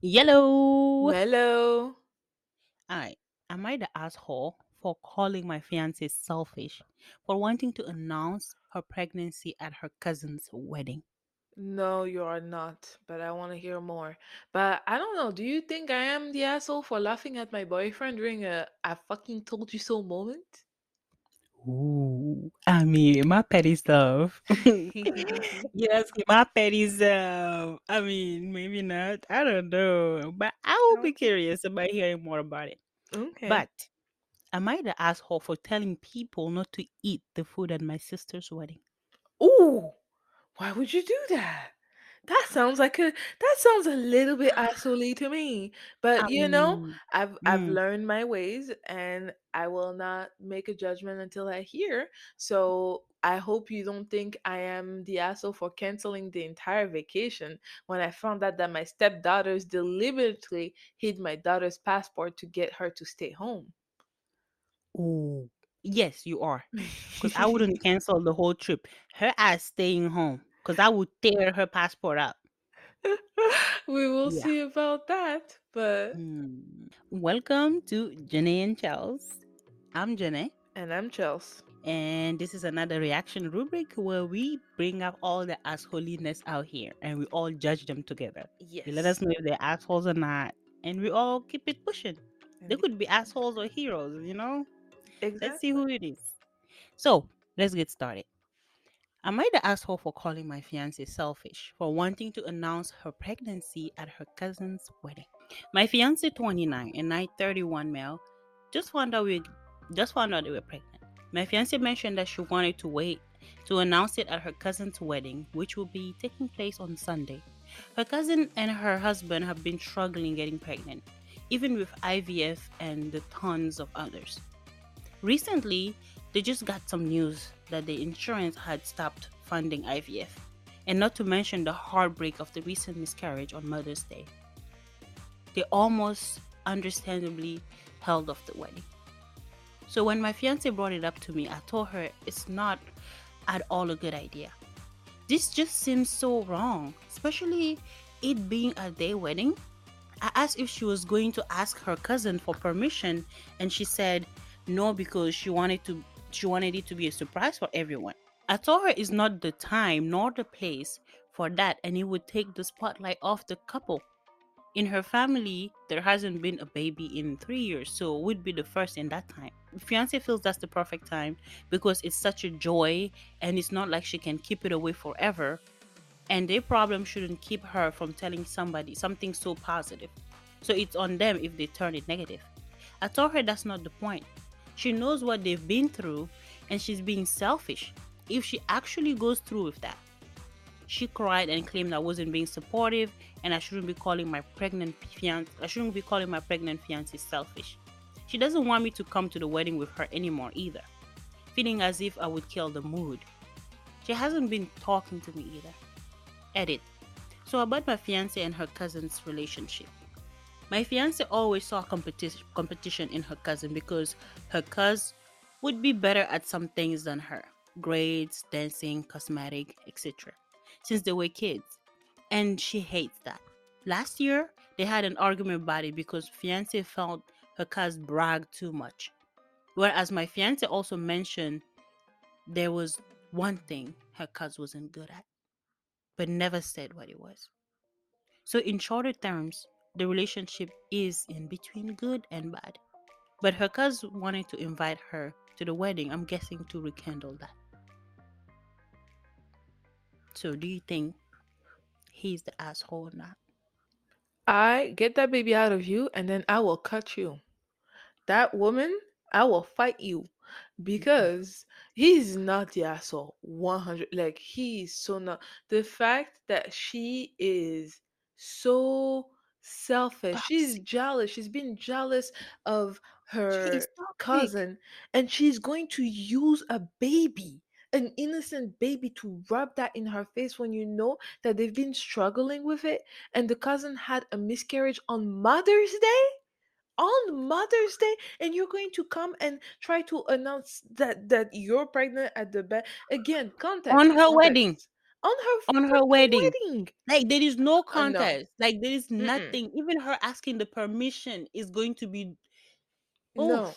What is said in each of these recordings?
Yellow. Mellow. Alright. Am I the asshole for calling my fiance selfish for wanting to announce her pregnancy at her cousin's wedding? No, you are not, but I want to hear more. But I don't know. Do you think I am the asshole for laughing at my boyfriend during a I fucking told you so moment? Ooh, I mean, my petty stuff. yes, my petty stuff. I mean, maybe not. I don't know. But I will be curious about hearing more about it. Okay. But am I the asshole for telling people not to eat the food at my sister's wedding? Ooh, why would you do that? That sounds like a that sounds a little bit asshole to me. But you know, mean, I've I've mm, learned my ways and I will not make a judgment until I hear. So I hope you don't think I am the asshole for canceling the entire vacation when I found out that my stepdaughters deliberately hid my daughter's passport to get her to stay home. oh, yes, you are. Because I wouldn't cancel the whole trip. Her ass staying home. Because I would tear her passport out. we will Yeah. see about that. But Mm. Welcome to Jenny and Charles. I'm Jenny, and I'm Chels. and this is another reaction rubric where we bring up all the assholiness out here and we all judge them together. You let us know if they're assholes or not, and we all keep it pushing. They could be assholes or heroes, you know? Exactly. Let's see who it is. So, let's get started. Am I the asshole for calling my fiance selfish for wanting to announce her pregnancy at her cousin's wedding? My fiance, 29, and I, 31 male, just found out we just found out they were pregnant. My fiance mentioned that she wanted to wait to announce it at her cousin's wedding, which will be taking place on Sunday. Her cousin and her husband have been struggling getting pregnant, even with IVF and the tons of others. Recently, they just got some news that the insurance had stopped funding IVF, and not to mention the heartbreak of the recent miscarriage on Mother's Day. They almost understandably held off the wedding. So when my fiance brought it up to me, I told her it's not at all a good idea. This just seems so wrong, especially it being a day wedding. I asked if she was going to ask her cousin for permission, and she said no because she wanted to she wanted it to be a surprise for everyone. I told her it's not the time nor the place for that, and it would take the spotlight off the couple. In her family, there hasn't been a baby in three years, so it would be the first in that time. Fiance feels that's the perfect time because it's such a joy and it's not like she can keep it away forever. And their problem shouldn't keep her from telling somebody something so positive. So it's on them if they turn it negative. I told her that's not the point. She knows what they've been through and she's being selfish if she actually goes through with that. She cried and claimed I wasn't being supportive and I shouldn't be calling my pregnant fiance I shouldn't be calling my pregnant fiance selfish. She doesn't want me to come to the wedding with her anymore either, feeling as if I would kill the mood. She hasn't been talking to me either. Edit. So about my fiance and her cousin's relationship. My fiance always saw competition competition in her cousin because her cousin would be better at some things than her. Grades, dancing, cosmetic, etc. Since they were kids. And she hates that. Last year, they had an argument about it because fiance felt her cousin bragged too much. Whereas my fiance also mentioned there was one thing her cousin wasn't good at, but never said what it was. So, in shorter terms, the relationship is in between good and bad. But her cousin wanted to invite her to the wedding, I'm guessing to rekindle that. So, do you think he's the asshole or not? I get that baby out of you and then I will cut you. That woman, I will fight you because he's not the asshole. 100 like he's so not the fact that she is so selfish. She's jealous. She's been jealous of her cousin and she's going to use a baby an innocent baby to rub that in her face when you know that they've been struggling with it and the cousin had a miscarriage on Mother's Day? on Mother's Day and you're going to come and try to announce that that you're pregnant at the bed again context On her wedding. On her on her wedding. wedding. Like there is no no. contest. Like there is Mm-mm. nothing. Even her asking the permission is going to be oh No.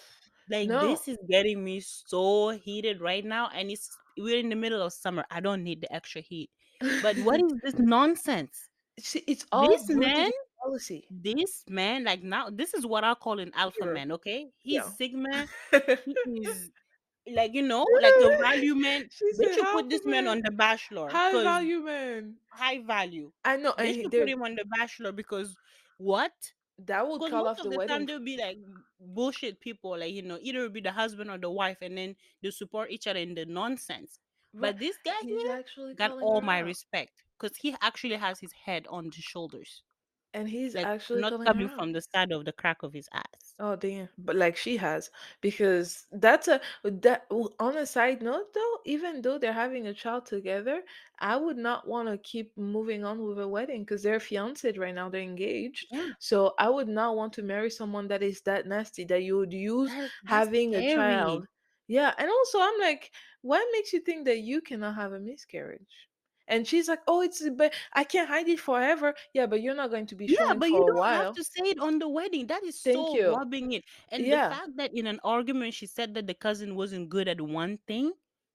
like No. this is getting me so heated right now. And it's we're in the middle of summer. I don't need the extra heat. But what is this nonsense? See, it's all this man, policy. this man, like now, this is what I call an alpha man, okay? He's Yeah. Sigma. He is like you know, like a value man. They should put this man on the Bachelor High value man. high value. I know, They should put him on the Bachelor because what? that would call off of the the time wedding. they'll be like bullshit people, like you know, either it'll be the husband or the wife, and then they support each other in the nonsense. But this guy He's here actually got all my out. respect because he actually has his head on his shoulders, and he's like actually not coming her from the side of the crack of his ass. Oh damn! But like she has, because that's a that w- on a side note though. Even though they're having a child together, I would not want to keep moving on with a wedding because they're fiancé right now. They're engaged, Yeah, so I would not want to marry someone that is that nasty that you would use that, that's having a scary. child. Yeah, and also I'm like, what makes you think that you cannot have a miscarriage? And she's like, oh, it's but I can't hide it forever. Yeah, but you're not going to be Yeah, but you don't have to say it on the wedding. That is Thank so you. rubbing it. And the fact that in an argument she said that the cousin wasn't good at one thing,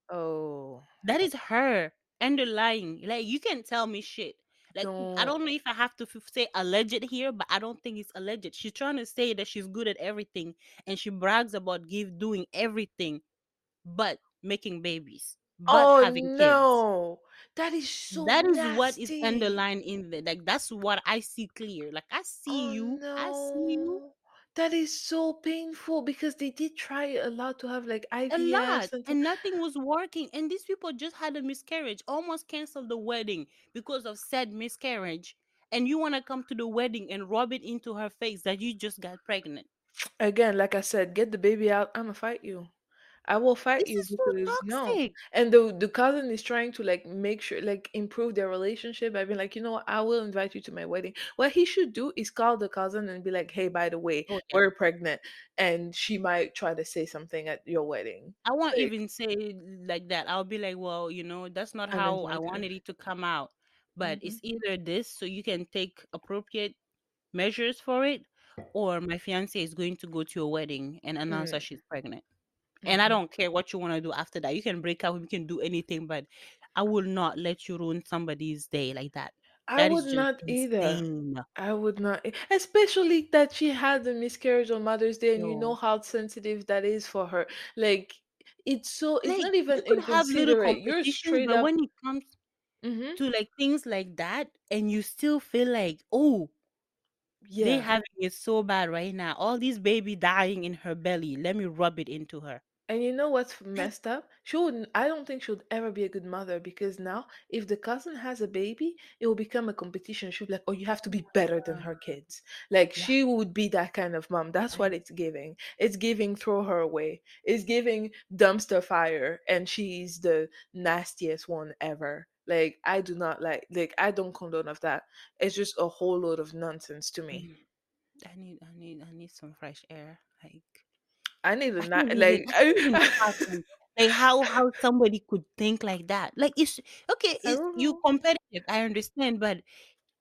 Oh. that is her underlying. Like you can tell me shit. Like I Don't know if I have to f- say alleged here, but I don't think it's alleged. She's trying to say that she's good at everything, and she brags about give doing everything, but making babies, but Oh having kids. No. That is so That is what is underlined in there. Like that's what I see clear. Like I see Oh you, I see you. That is so painful because they did try a lot to have like a lot, and and nothing was working. And these people just had a miscarriage, almost canceled the wedding because of said miscarriage. And you want to come to the wedding and rub it into her face that you just got pregnant. again, like I said, get the baby out. I'ma fight you. I will fight This you is so because no. And the the cousin is trying to like make sure like improve their relationship by being like, you know what, I will invite you to my wedding. What he should do is call the cousin and be like, hey, by the way, Oh yeah. we're pregnant, and she might try to say something at your wedding. I won't Like, even say like that. I'll be like, well, you know, that's not how I wanted it to come out. But Mhm. it's either this, so you can take appropriate measures for it, or my fiance is going to go to your wedding and announce that Mm, she's pregnant. And I mhm. don't care what you want to do after that. You can break up, we can do anything, but I will not let you ruin somebody's day like that. I That would not either. I would not, especially that she had the miscarriage on Mother's Day, and you know how sensitive that is for her. Like, it's so, it's Like not even you have little. You're straight but up. when it comes hmm to like things like that, and you still feel like, oh, they Yeah. having it so bad right now. All these baby dying in her belly. Let me rub it into her. And you know what's messed up? She wouldn't, I don't think she would ever be a good mother because now, if the cousin has a baby, it will become a competition. She'll be like, oh, you have to be better than her kids. Like, yeah, she would be that kind of mom. That's what it's giving. It's giving throw her away. It's giving dumpster fire, and she's the nastiest one ever. Like, I do not like, like, I don't condone of that. It's just a whole load of nonsense to me. Mm. I need, I need, I need some fresh air. Like. I need a not like I can't even fathom like how how somebody could think like that. Like it's okay, it's you competitive, I understand, but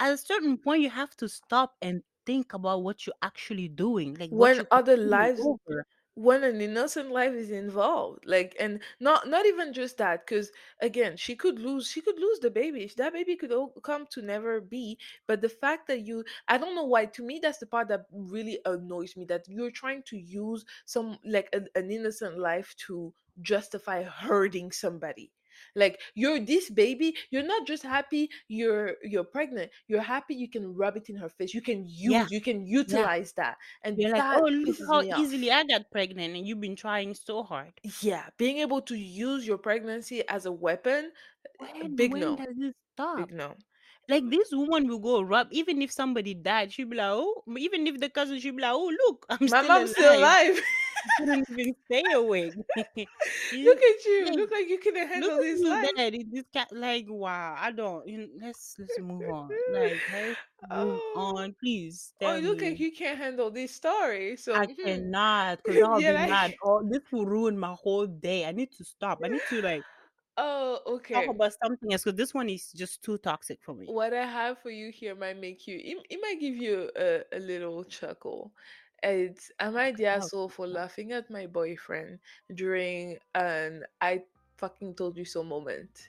at a certain point you have to stop and think about what you're actually doing, like When other lives over. When an innocent life is involved like and not not even just that because again she could lose she could lose the baby that baby could all come to never be but the fact that you i don't know why to me that's the part that really annoys me that you're trying to use some like an, an innocent life to justify hurting somebody like you're this baby you're not just happy you're you're pregnant you're happy you can rub it in her face you can Yeah, use you can yeah. utilize that and You're like, oh look how easily I got pregnant and you've been trying so hard. yeah, being able to use your pregnancy as a weapon, eh, When big when no, does it big stop? no. Like this woman will go rub even if somebody died, she'll be like, oh even if the cousin she'll be like, oh look, I'm My still mom's still alive. couldn't even stay awake. Look at you. Look like you couldn't look handle this you life. dead. This cat, like, wow. I don't. You know, let's let's move on. Like, let's move oh, on. Please oh, look like you can't handle this story. So, I cannot, cause I'll yeah, be mad. like Oh, this will ruin my whole day. I need to stop. I need to like Oh, okay. Talk about something else because this one is just too toxic for me. What I have for you here might make you, it, it might give you a, a little chuckle. It's am I the Oh, asshole for laughing at my boyfriend during an I fucking told you so moment?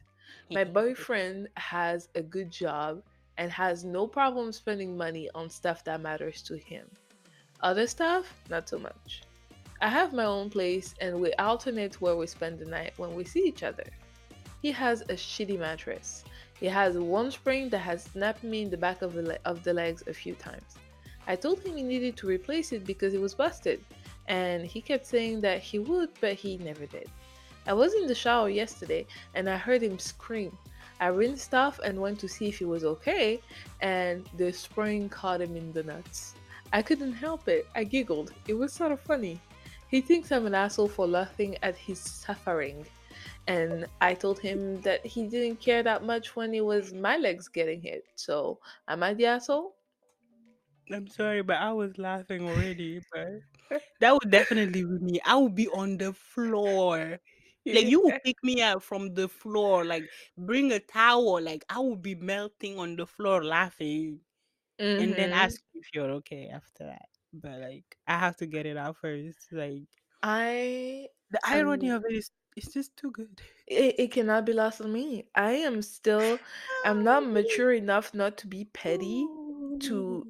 My boyfriend has a good job and has no problem spending money on stuff that matters to him. Other stuff, not so much. I have my own place and we alternate where we spend the night when we see each other. He has a shitty mattress. He has one spring that has snapped me in the back of the, le- of the legs a few times. I told him he needed to replace it because it was busted, and he kept saying that he would, but he never did. I was in the shower yesterday and I heard him scream. I rinsed off and went to see if he was okay, and the spring caught him in the nuts. I couldn't help it. I giggled. It was sort of funny. He thinks I'm an asshole for laughing at his suffering and I told him that he didn't care that much when it was my legs getting hit. So am I the asshole? I'm sorry, but I was laughing already. But that would definitely be me. I would be on the floor. Like you would pick me up from the floor, like bring a towel, like I would be melting on the floor laughing, and then hmm ask if you're okay after that. But like I have to get it out first. Like I the irony am. of it is, it's just too good. It, it cannot be lost on me. I am still. I'm not mature enough not to be petty. To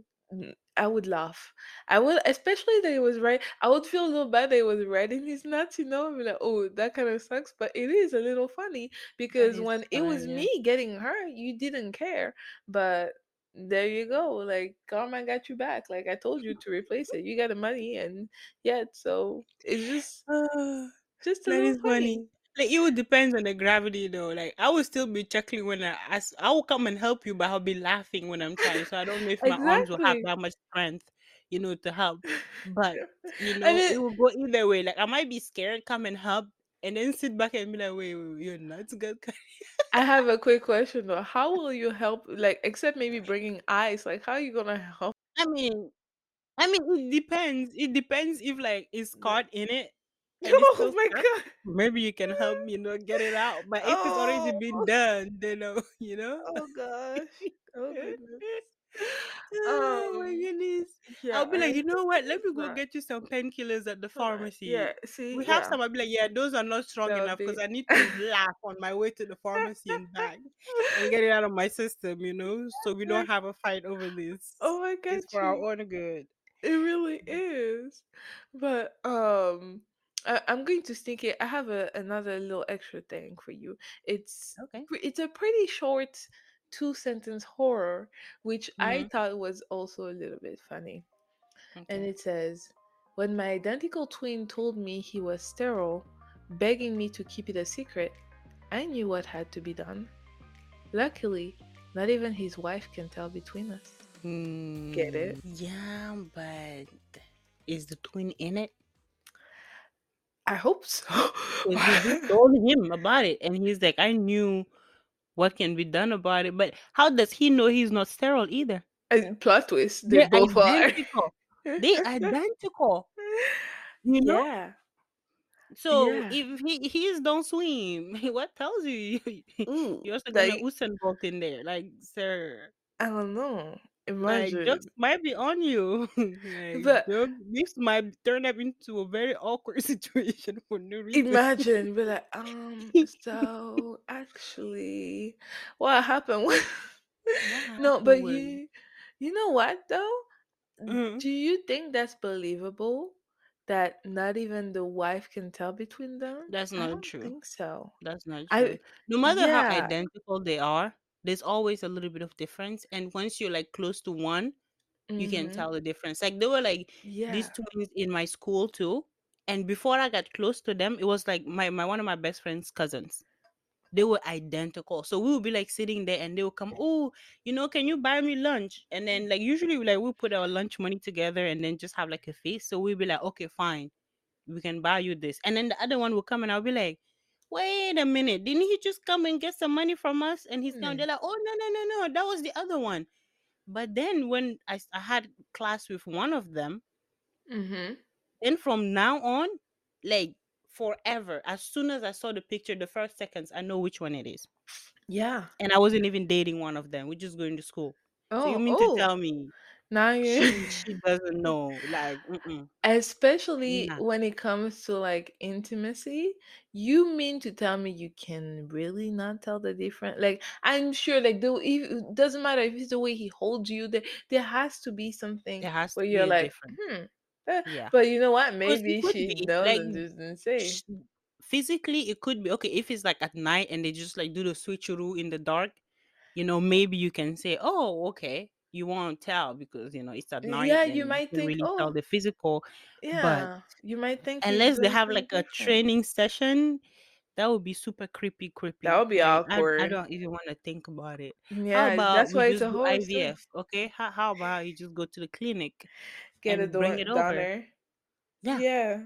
I would laugh. I would, especially that it was right. I would feel a little bad that it was red in his nuts. You know, I'd be like, oh, that kind of sucks. But it is a little funny because when it was hilarious. me getting hurt, you didn't care. But there you go. Like karma got you back. Like I told you to replace it. You got the money, and yet so it's just just a That is funny. funny. Like it would depend on the gravity though. Like I will still be chuckling when I ask I will come and help you, but I'll be laughing when I'm trying. So I don't know if my arms will have that much strength, you know, to help. But you know, it it, will go either way. Like I might be scared, come and help, and then sit back and be like, wait, wait, wait you're nuts, good. I have a quick question though. How will you help? Like, except maybe bringing ice. Like, how are you gonna help? I mean, I mean, it depends. It depends if like it's caught in it Oh my stuck. god! Maybe you can help me, you know, get it out. But if it's already been Oh, done, then uh, you know. oh gosh! Oh goodness. oh my Um. goodness. Yeah, I'll be like, you know what? Let me go get you some painkillers at the pharmacy. Yeah. See. We have Yeah. some. I'll be like, yeah, those are not strong That would enough because be. I need to laugh on my way to the pharmacy and back and get it out of my system, you know, so we don't have a fight over this. oh, I It's got for our own good. It really is. But um I, I'm going to sneak it. I have a, another little extra thing for you. It's Okay. it's a pretty short two sentence horror, which I Mm-hmm. thought was also a little bit funny. And Okay. it says, When my identical twin told me he was sterile, begging me to keep it a secret, I knew what had to be done. Luckily, not even his wife can tell between us. Get Mm, it? yeah, but is the twin in it? I hope so. You just told him about it, and he's like, I knew what can be done about it. But how does he know he's not sterile either? And plot twist, they They're both are. identical. They identical, you know? yeah, So yeah. if he he's don't swim, what tells you Ooh, you're also gonna like Usain Bolt in there? Like, sir, I don't know. Like jokes Imagine, might be on you. like, but joke, this might turn up into a very awkward situation for no reason. imagine, be like, um, so actually, what happened? what no, but you, you know what though? uh Do you think that's believable? That not even the wife can tell between them? that's I not don't true. think so. That's not I, true. No matter how identical they are, there's always a little bit of difference. And once you're like close to one, you can mm-hmm, tell the difference. Like they were like these yeah. twins in my school too. And before I got close to them, it was like my, my one of my best friend's cousins. They were identical. So we would be like sitting there and they would come, Oh, you know, can you buy me lunch? And then like usually like we put our lunch money together and then just have like a feast. So we'd be like, Okay, fine, we can buy you this. And then the other one will come and I'll be like, Wait a minute, didn't he just come and get some money from us? And he's now Hmm. they're like, Oh no, no, no, no, that was the other one. But then when I, I had class with one of them, Mm-hmm. then from now on, like forever. As soon as I saw the picture, the first seconds, I know which one it is. Yeah. And I wasn't even dating one of them. We're just going to school. So you Oh, mean to oh. tell me Now you she she doesn't know? Like, mm-mm, especially nah, when it comes to like intimacy, you mean to tell me you can really not tell the difference? Like I'm sure like the if, it doesn't matter if it's the way he holds you, there there has to be something there has where to be you're a like, difference. hmm. eh, Yeah, But you know what? because it Maybe could she be knows like and doesn't say. sh- physically, it could be okay if it's like at night and they just like do the switcheroo in the dark. You know, maybe you can say, "Oh, okay." You won't tell because you know it's uh, at night Yeah, you might think, really tell oh, the physical. Yeah, But you might think unless they have like a different. training session, that would be super creepy, creepy. That would be Like I, I don't even want to think about it. Yeah, that's why it's a story. IVF? Okay, how, how about you just go to the clinic Get a bring it over? donor. Yeah. Yeah.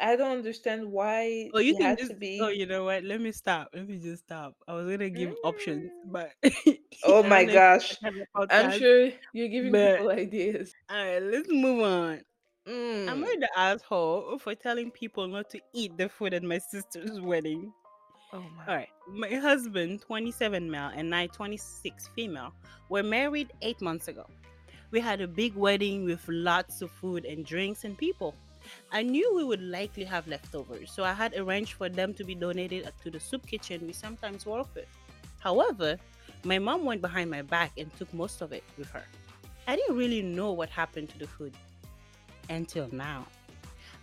I don't understand why Oh, you can just Be... oh, you know what? Let me stop. Let me just stop. I was gonna give options, Mm. but Oh my don't know if it's gosh. that kind of I'm sure you're giving But people ideas. all right, let's move on. Am I Mm. the asshole for telling people not to eat the food at my sister's wedding? Oh my. right. My husband, 27 male, and I, 26 female, were married eight months ago. We had a big wedding with lots of food and drinks and people. I knew we would likely have leftovers, so I had arranged for them to be donated to the soup kitchen we sometimes work with. However, my mom went behind my back and took most of it with her. I didn't really know what happened to the food until now.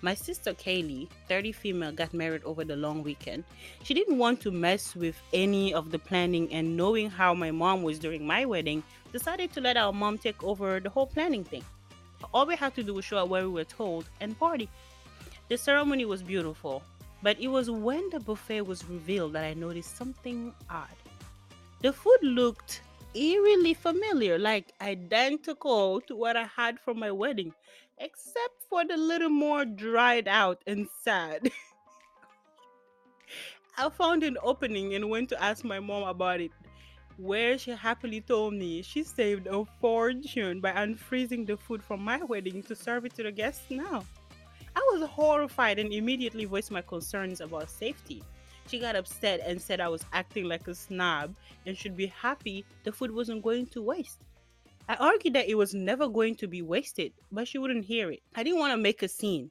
My sister Kaylee, 30 female, got married over the long weekend. She didn't want to mess with any of the planning, and knowing how my mom was during my wedding, decided to let our mom take over the whole planning thing. All we had to do was show up where we were told and party. The ceremony was beautiful, but it was when the buffet was revealed that I noticed something odd. The food looked eerily familiar, like identical to what I had from my wedding, except for the little more dried out and sad. I found an opening and went to ask my mom about it, where she happily told me she saved a fortune by unfreezing the food from my wedding to serve it to the guests now. I was horrified and immediately voiced my concerns about safety. She got upset and said I was acting like a snob and should be happy the food wasn't going to waste. I argued that it was never going to be wasted, but she wouldn't hear it. I didn't want to make a scene,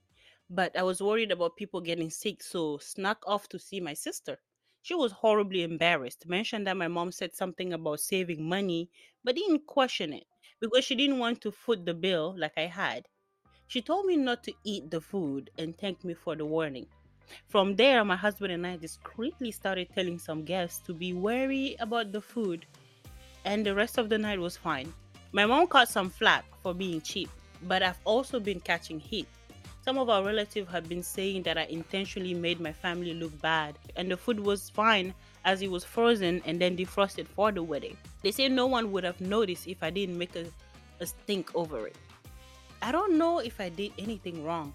but I was worried about people getting sick, so snuck off to see my sister. She was horribly embarrassed, mentioned that my mom said something about saving money, but didn't question it because she didn't want to foot the bill like I had. She told me not to eat the food and thanked me for the warning. From there, my husband and I discreetly started telling some guests to be wary about the food, and the rest of the night was fine. My mom caught some flack for being cheap, but I've also been catching heat. Some of our relatives have been saying that I intentionally made my family look bad, and the food was fine as it was frozen and then defrosted for the wedding. They say no one would have noticed if I didn't make a, a stink over it. I don't know if I did anything wrong.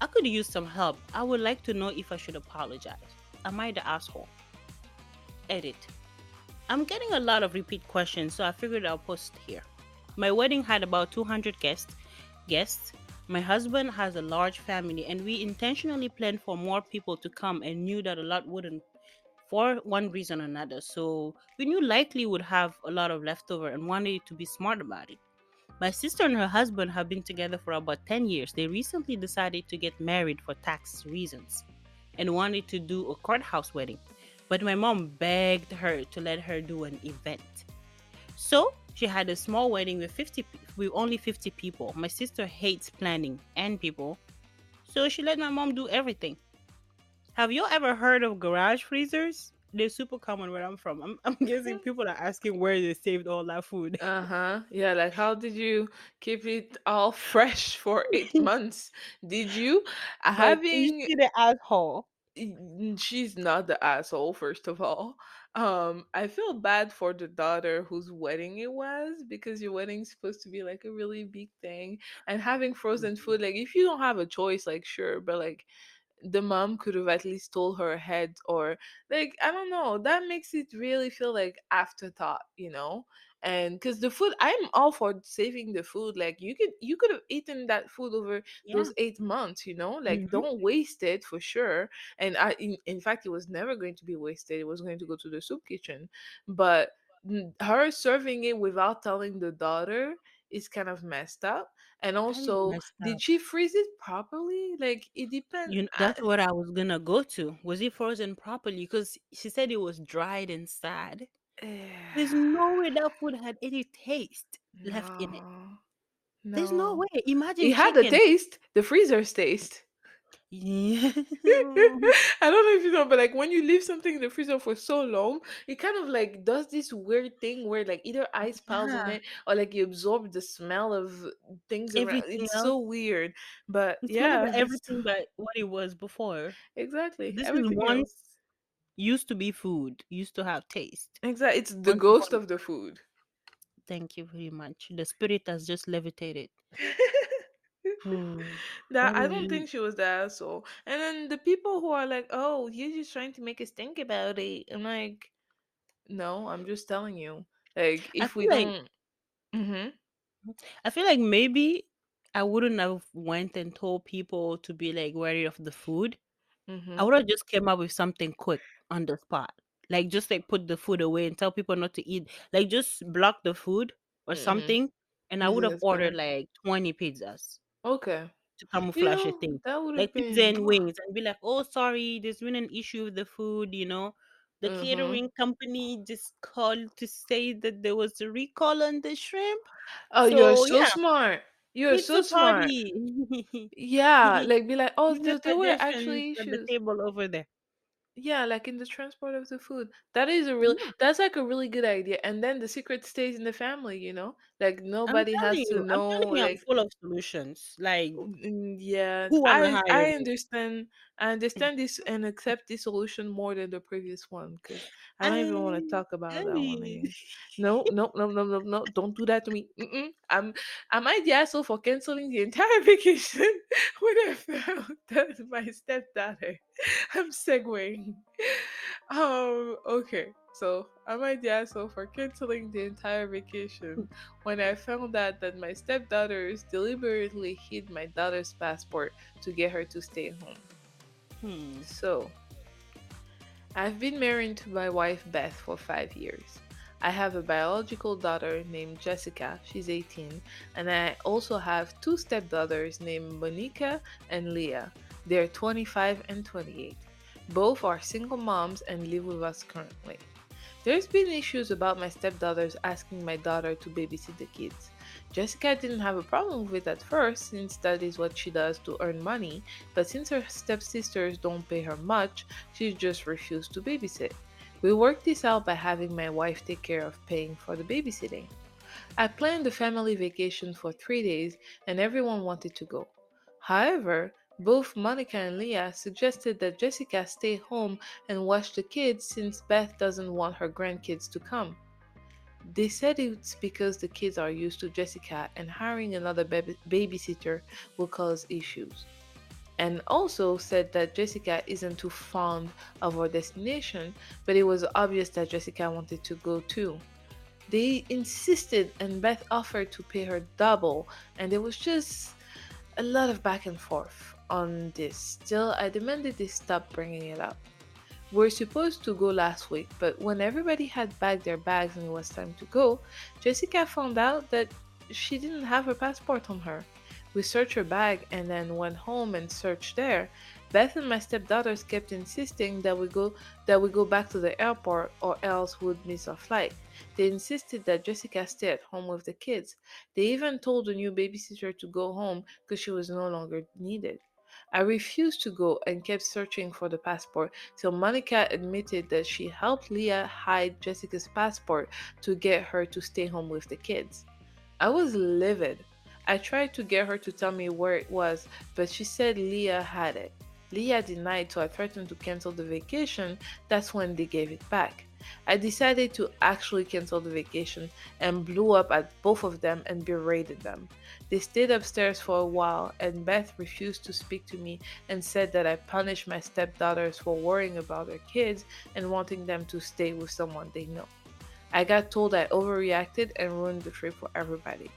I could use some help. I would like to know if I should apologize. Am I the asshole? Edit. I'm getting a lot of repeat questions, so I figured I'll post here. My wedding had about 200 guests. Guests. My husband has a large family, and we intentionally planned for more people to come and knew that a lot wouldn't for one reason or another. So we knew likely would have a lot of leftover and wanted to be smart about it. My sister and her husband have been together for about 10 years. They recently decided to get married for tax reasons and wanted to do a courthouse wedding. But my mom begged her to let her do an event. So she had a small wedding with 50 with only 50 people. My sister hates planning and people. So she let my mom do everything. Have you ever heard of garage freezers? They're super common where I'm from. I'm, I'm guessing people are asking where they saved all that food. Uh huh. Yeah, like how did you keep it all fresh for eight months? Did you you having see the asshole. she's not the asshole first of all um i feel bad for the daughter whose wedding it was because your wedding's supposed to be like a really big thing and having frozen food like if you don't have a choice like sure but like the mom could have at least told her ahead or like i don't know that makes it really feel like afterthought you know and because the food i'm all for saving the food like you could you could have eaten that food over Yeah. those eight months you know like hmm don't waste it for sure and i in, in fact it was never going to be wasted it was going to go to the soup kitchen but her serving it without telling the daughter is kind of messed up and also did she freeze it properly like it depends You know, that's what I was gonna go to. Was it frozen properly? Because she said it was dried inside. There's no way that food had any taste left in it. no There's no no way. Imagine it had a taste the freezer's taste Yeah. I don't know if you know, but like when you leave something in the freezer for so long, it kind of like does this weird thing where like either ice piles on yeah. it or like you absorb the smell of things around. It's else. so weird. But It smells yeah, everything but what it was before. exactly This is everything once else. Used to be food, used to have taste. Exactly, it's the ghost of the food. thank you very much. The spirit has just levitated. Hmm. that That I don't think she was the asshole. And then the people who are like, "Oh, you're just trying to make us think about it," I'm like, "No, I'm just telling you. Like, if we like don't." Mm-hmm. I feel like maybe I wouldn't have went and told people to be like wary of the food. I Mm-hmm. would have just came up with something quick on the spot. Like just like put the food away and tell people not to eat. Like just block the food or Mm-hmm. something. And I would have ordered like 20 pizzas Okay. to You camouflage a thing. that would Like pizza and wings and be like, oh sorry, there's been an issue with the food, you know. The Mm-hmm. catering company just called to say that there was a recall on the shrimp. Oh, you're So so yeah, smart. You're so pizza smart. party. Yeah, like be like, oh, there, there were actually at the issues. table over there. Yeah, like in the transport of the food. That is a really Yeah, that's like a really good idea. And then the secret stays in the family, you know? Like I'm nobody has to you, I'm know I'm like full of solutions. Like, Yeah, I I understand. I understand this and accept this solution more than the previous one because I don't even want to talk about that one No, no, no, no, no, no! Don't do that to me. Mm-mm. I'm am I the asshole for canceling the entire vacation when I found that my stepdaughter? I'm segueing. Um. Okay. So am I the asshole for canceling the entire vacation when I found out that my stepdaughters deliberately hid my daughter's passport to get her to stay home. hmm. So, I've been married to my wife Beth for five years. I have a biological daughter named Jessica, she's 18, and I also have two stepdaughters named Monica and Leah. They're 25 and 28. Both are single moms and live with us currently. There's been issues about my stepdaughters asking my daughter to babysit the kids. Jessica didn't have a problem with it at first, since that is what she does to earn money, but since her stepsisters don't pay her much, she just refused to babysit. We worked this out by having my wife take care of paying for the babysitting. I planned a family vacation for three days, and everyone wanted to go. However, both Monica and Leah suggested that Jessica stay home and watch the kids since Beth doesn't want her grandkids to come. They said it's because the kids are used to Jessica and hiring another baby- babysitter will cause issues. And also said that Jessica isn't too fond of our destination, but it was obvious that Jessica wanted to go too. They insisted, and Beth offered to pay her double, and there was just a lot of back and forth on this. Still, I demanded they stop bringing it up. We are supposed to go last week, but when everybody had packed their bags and it was time to go, Jessica found out that she didn't have her passport on her. We searched her bag and then went home and searched there. Beth and my stepdaughters kept insisting that we go that we go back to the airport or else we'd miss our flight. They insisted that Jessica stay at home with the kids. They even told the new babysitter to go home because she was no longer needed. I refused to go and kept searching for the passport till Monica admitted that she helped Leah hide Jessica's passport to get her to stay home with the kids. I was livid. I tried to get her to tell me where it was, but she said Leah had it. Leah denied, so I threatened to cancel the vacation. That's when they gave it back. I decided to actually cancel the vacation and blew up at both of them and berated them. They stayed upstairs for a while, and Beth refused to speak to me and said that I punished my stepdaughters for worrying about their kids and wanting them to stay with someone they know. I got told I overreacted and ruined the trip for everybody.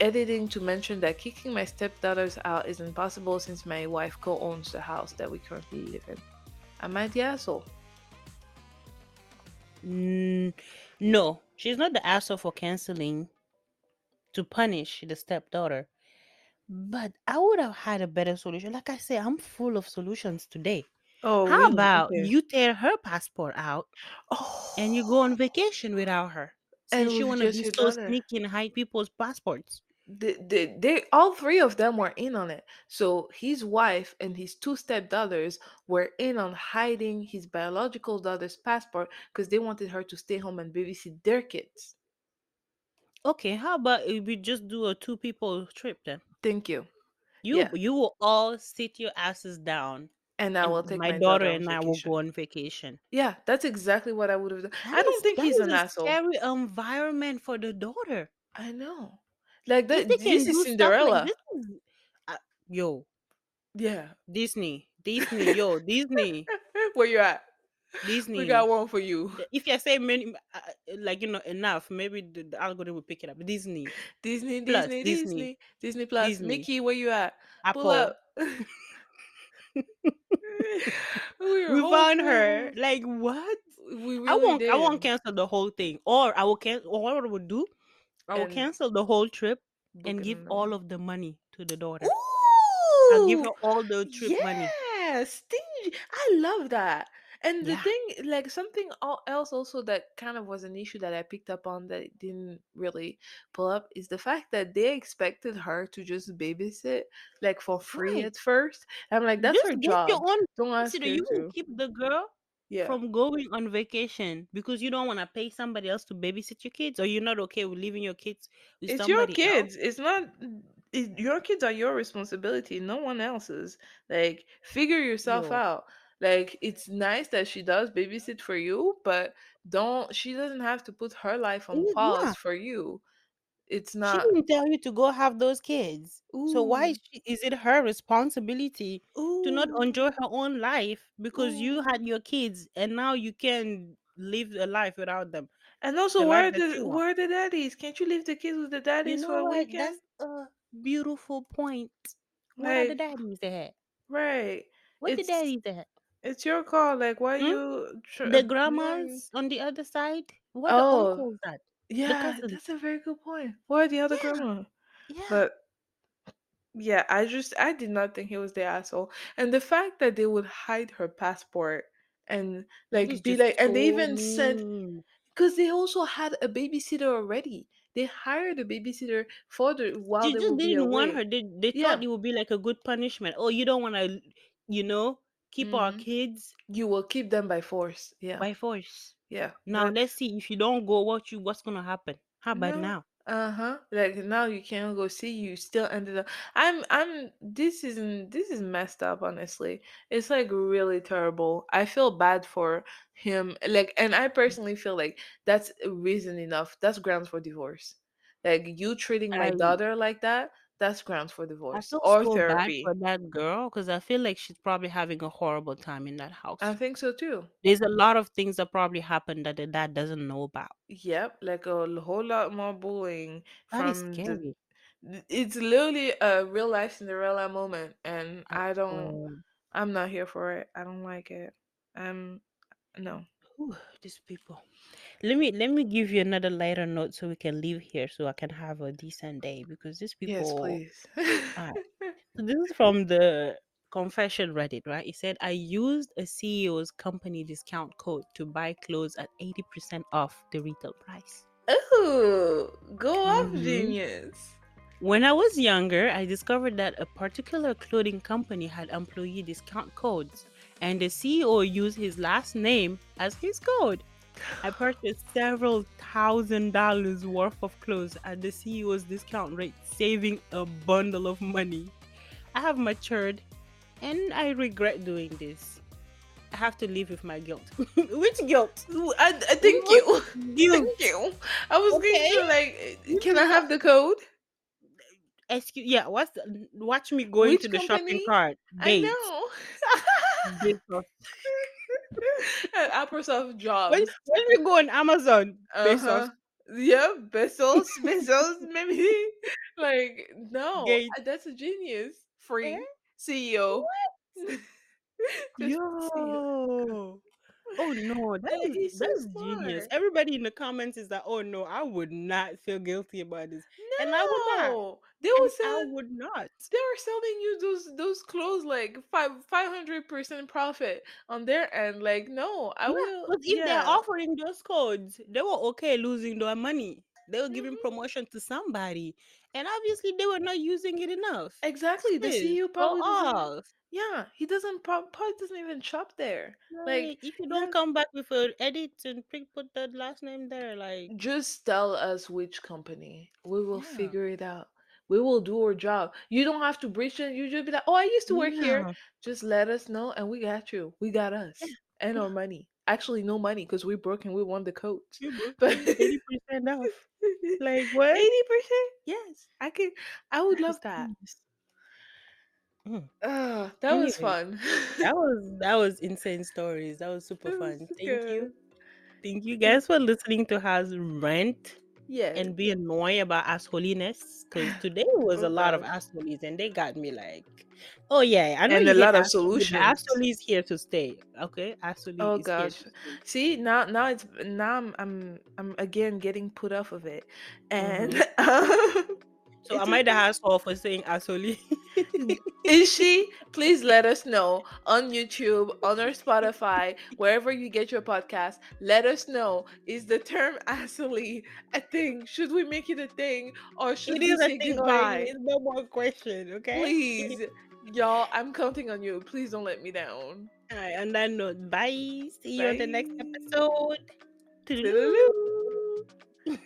Editing to mention that kicking my stepdaughters out is impossible since my wife co owns the house that we currently live in. Am I the asshole? Mm, no, she's not the asshole for canceling to punish the stepdaughter. But I would have had a better solution. Like I say, I'm full of solutions today. Oh, How really? about Okay. you tear her passport out Oh, and you go on vacation without her? And she want to be so daughter. sneaky and hide people's passports. They, they, they all three of them were in on it so his wife and his two stepdaughters were in on hiding his biological daughter's passport because they wanted her to stay home and babysit their kids Okay, how about if we just do a two people trip then? thank you You Yeah. you will all sit your asses down. and i and will take my, my, daughter on and I will go on vacation. yeah that's exactly what i would have done That i don't is- think he's an a asshole Scary environment for the daughter. i know like that, this is stuff like cinderella this is- uh, yo, yeah Disney, Disney, yo, Disney, where you at Disney. we got one for you If you say many, uh, like you know, enough, maybe the, the algorithm will pick it up. Disney, disney Plus, disney Disney, disney disney plus Disney, mickey where you at Apple. pull up we We found her. Like what? We really I won't. I won't cancel the whole thing, or I will cancel. Or what I would do, I will And cancel the whole trip and give on all of the money to the daughter. Ooh, I'll give her all the trip money. yeah, stingy. I love that. And the Yeah. thing, like something else, also that kind of was an issue that I picked up on that didn't really pull up is the fact that they expected her to just babysit like for free Right. at first. I'm like, that's Just her job. your own. Don't ask her you to. keep the girl Yeah. from going on vacation because you don't want to pay somebody else to babysit your kids, or you're not okay with leaving your kids with it's your kids else. it's not it, your kids are your responsibility no one else's like figure yourself Yo. out like it's nice that she does babysit for you but don't she doesn't have to put her life on pause yeah. for you it's not She not didn't tell you to go have those kids. So why ooh is, she, is it her responsibility to not ooh enjoy her own life because you had your kids and now you can live a life without them? and also The where life are that the you want. where are the daddies can't you leave the kids with the You daddies know for a what? weekend That's a beautiful point. What are the like daddies at? right What the it's daddies at? it's your call like why Hmm? you tr- The grandmas on the other side? What Oh. the uncles at? Yeah, that's a very good point. Are the other Yeah. grandma? Yeah. But yeah, I just I did not think he was the asshole, and the fact that they would hide her passport and like be just like, and they so even said mean. because they also had a babysitter already. They hired a babysitter for the while They they just would be didn't want away. her. They, they Yeah. thought it would be like a good punishment. Oh, you don't want to, you know, keep our Mhm. kids You will keep them by force. Yeah, by force. Yeah. Now let's see if you don't go, what you what's gonna happen? How about No. now? Uh huh. Like now you can't go see. You still ended up. I'm. I'm. This isn't. This is messed up. Honestly, it's like really terrible. I feel bad for him. Like, and I personally feel like that's reason enough. That's grounds for divorce. Like you treating my I- daughter like that. That's grounds for I divorce feel or so therapy. bad for that girl because I feel like she's probably having a horrible time in that house. I think so too. There's a lot of things that probably happened that the dad doesn't know about. Yep, like a whole lot more bullying That is from the. scary. It's literally a real life Cinderella moment, and I I don't. I'm not here for it. I don't like it. Um, no. Whew, these people. Let me let me give you another lighter note so we can leave here so I can have a decent day because these people. Yes, please. So this is from the confession Reddit, right? It said I used a CEO's company discount code to buy clothes at 80% off the retail price. Oh, go off, Mhm. genius. When I was younger, I discovered that a particular clothing company had employee discount codes, and the CEO used his last name as his code. I purchased several thousand dollars worth of clothes at the CEO's discount rate, saving a bundle of money. I have matured and I regret doing this. I have to live with my guilt. Which guilt? I, I thank you. Guilt. Thank you. I was going to like, can I have the code? Excuse yeah, what's the, watch me go Which into the shopping company? cart. I know. And Microsoft When, jobs. when we go on Amazon, Uh-huh. Bezos, Yeah, Bezos, Bezos, maybe. Like, no, uh, that's a genius. Free Eh? CEO. Yo. Oh no, that is so that's genius. Everybody in the comments is like, oh no, I would not feel guilty about this. And I would not. They will sell. I would not. They were selling you those those clothes like five five hundred percent profit on their end. Like, no, I Yeah, will. but if they're offering those codes, they were okay losing their money. They were giving Mhm. promotion to somebody, and obviously they were not using it enough. exactly. The Sis, CEO probably off. Yeah, he doesn't probably doesn't even shop there. Like, Like, if you don't has- come back with an edit and pick, put that last name there, like, just tell us which company. We will Yeah. figure it out. We will do our job. You don't have to breach it. You just be like, oh, I used to work here. Just let us know, and we got you. We got us and our money. Actually, no money because we broke and we won the broke But eighty percent off. Like what? eighty percent. Yes, I can. I would love that. Mm. Uh, that was fun. That was that was insane stories. That was super That was fun. Thank good. you. Thank you guys for listening to us rant Yeah. and be annoyed about assholiness. Because today was Oh, a lot of gosh. assholies and they got me like, oh yeah, I know And a lot of solutions. Asshole is here to stay. Okay, asshole Oh is gosh. See now now it's now I'm I'm I'm again getting put off of it. And mm-hmm. um, So am I the asshole for saying asshole? is she? Please let us know on YouTube, on our Spotify, wherever you get your podcast. Let us know. Is the term asshole a thing? Should we make it a thing? Or should it we is a say thing. goodbye? It's no more question. Okay. Please. Y'all, I'm counting on you. Please don't let me down. All right. On that note, bye. See you on the next episode.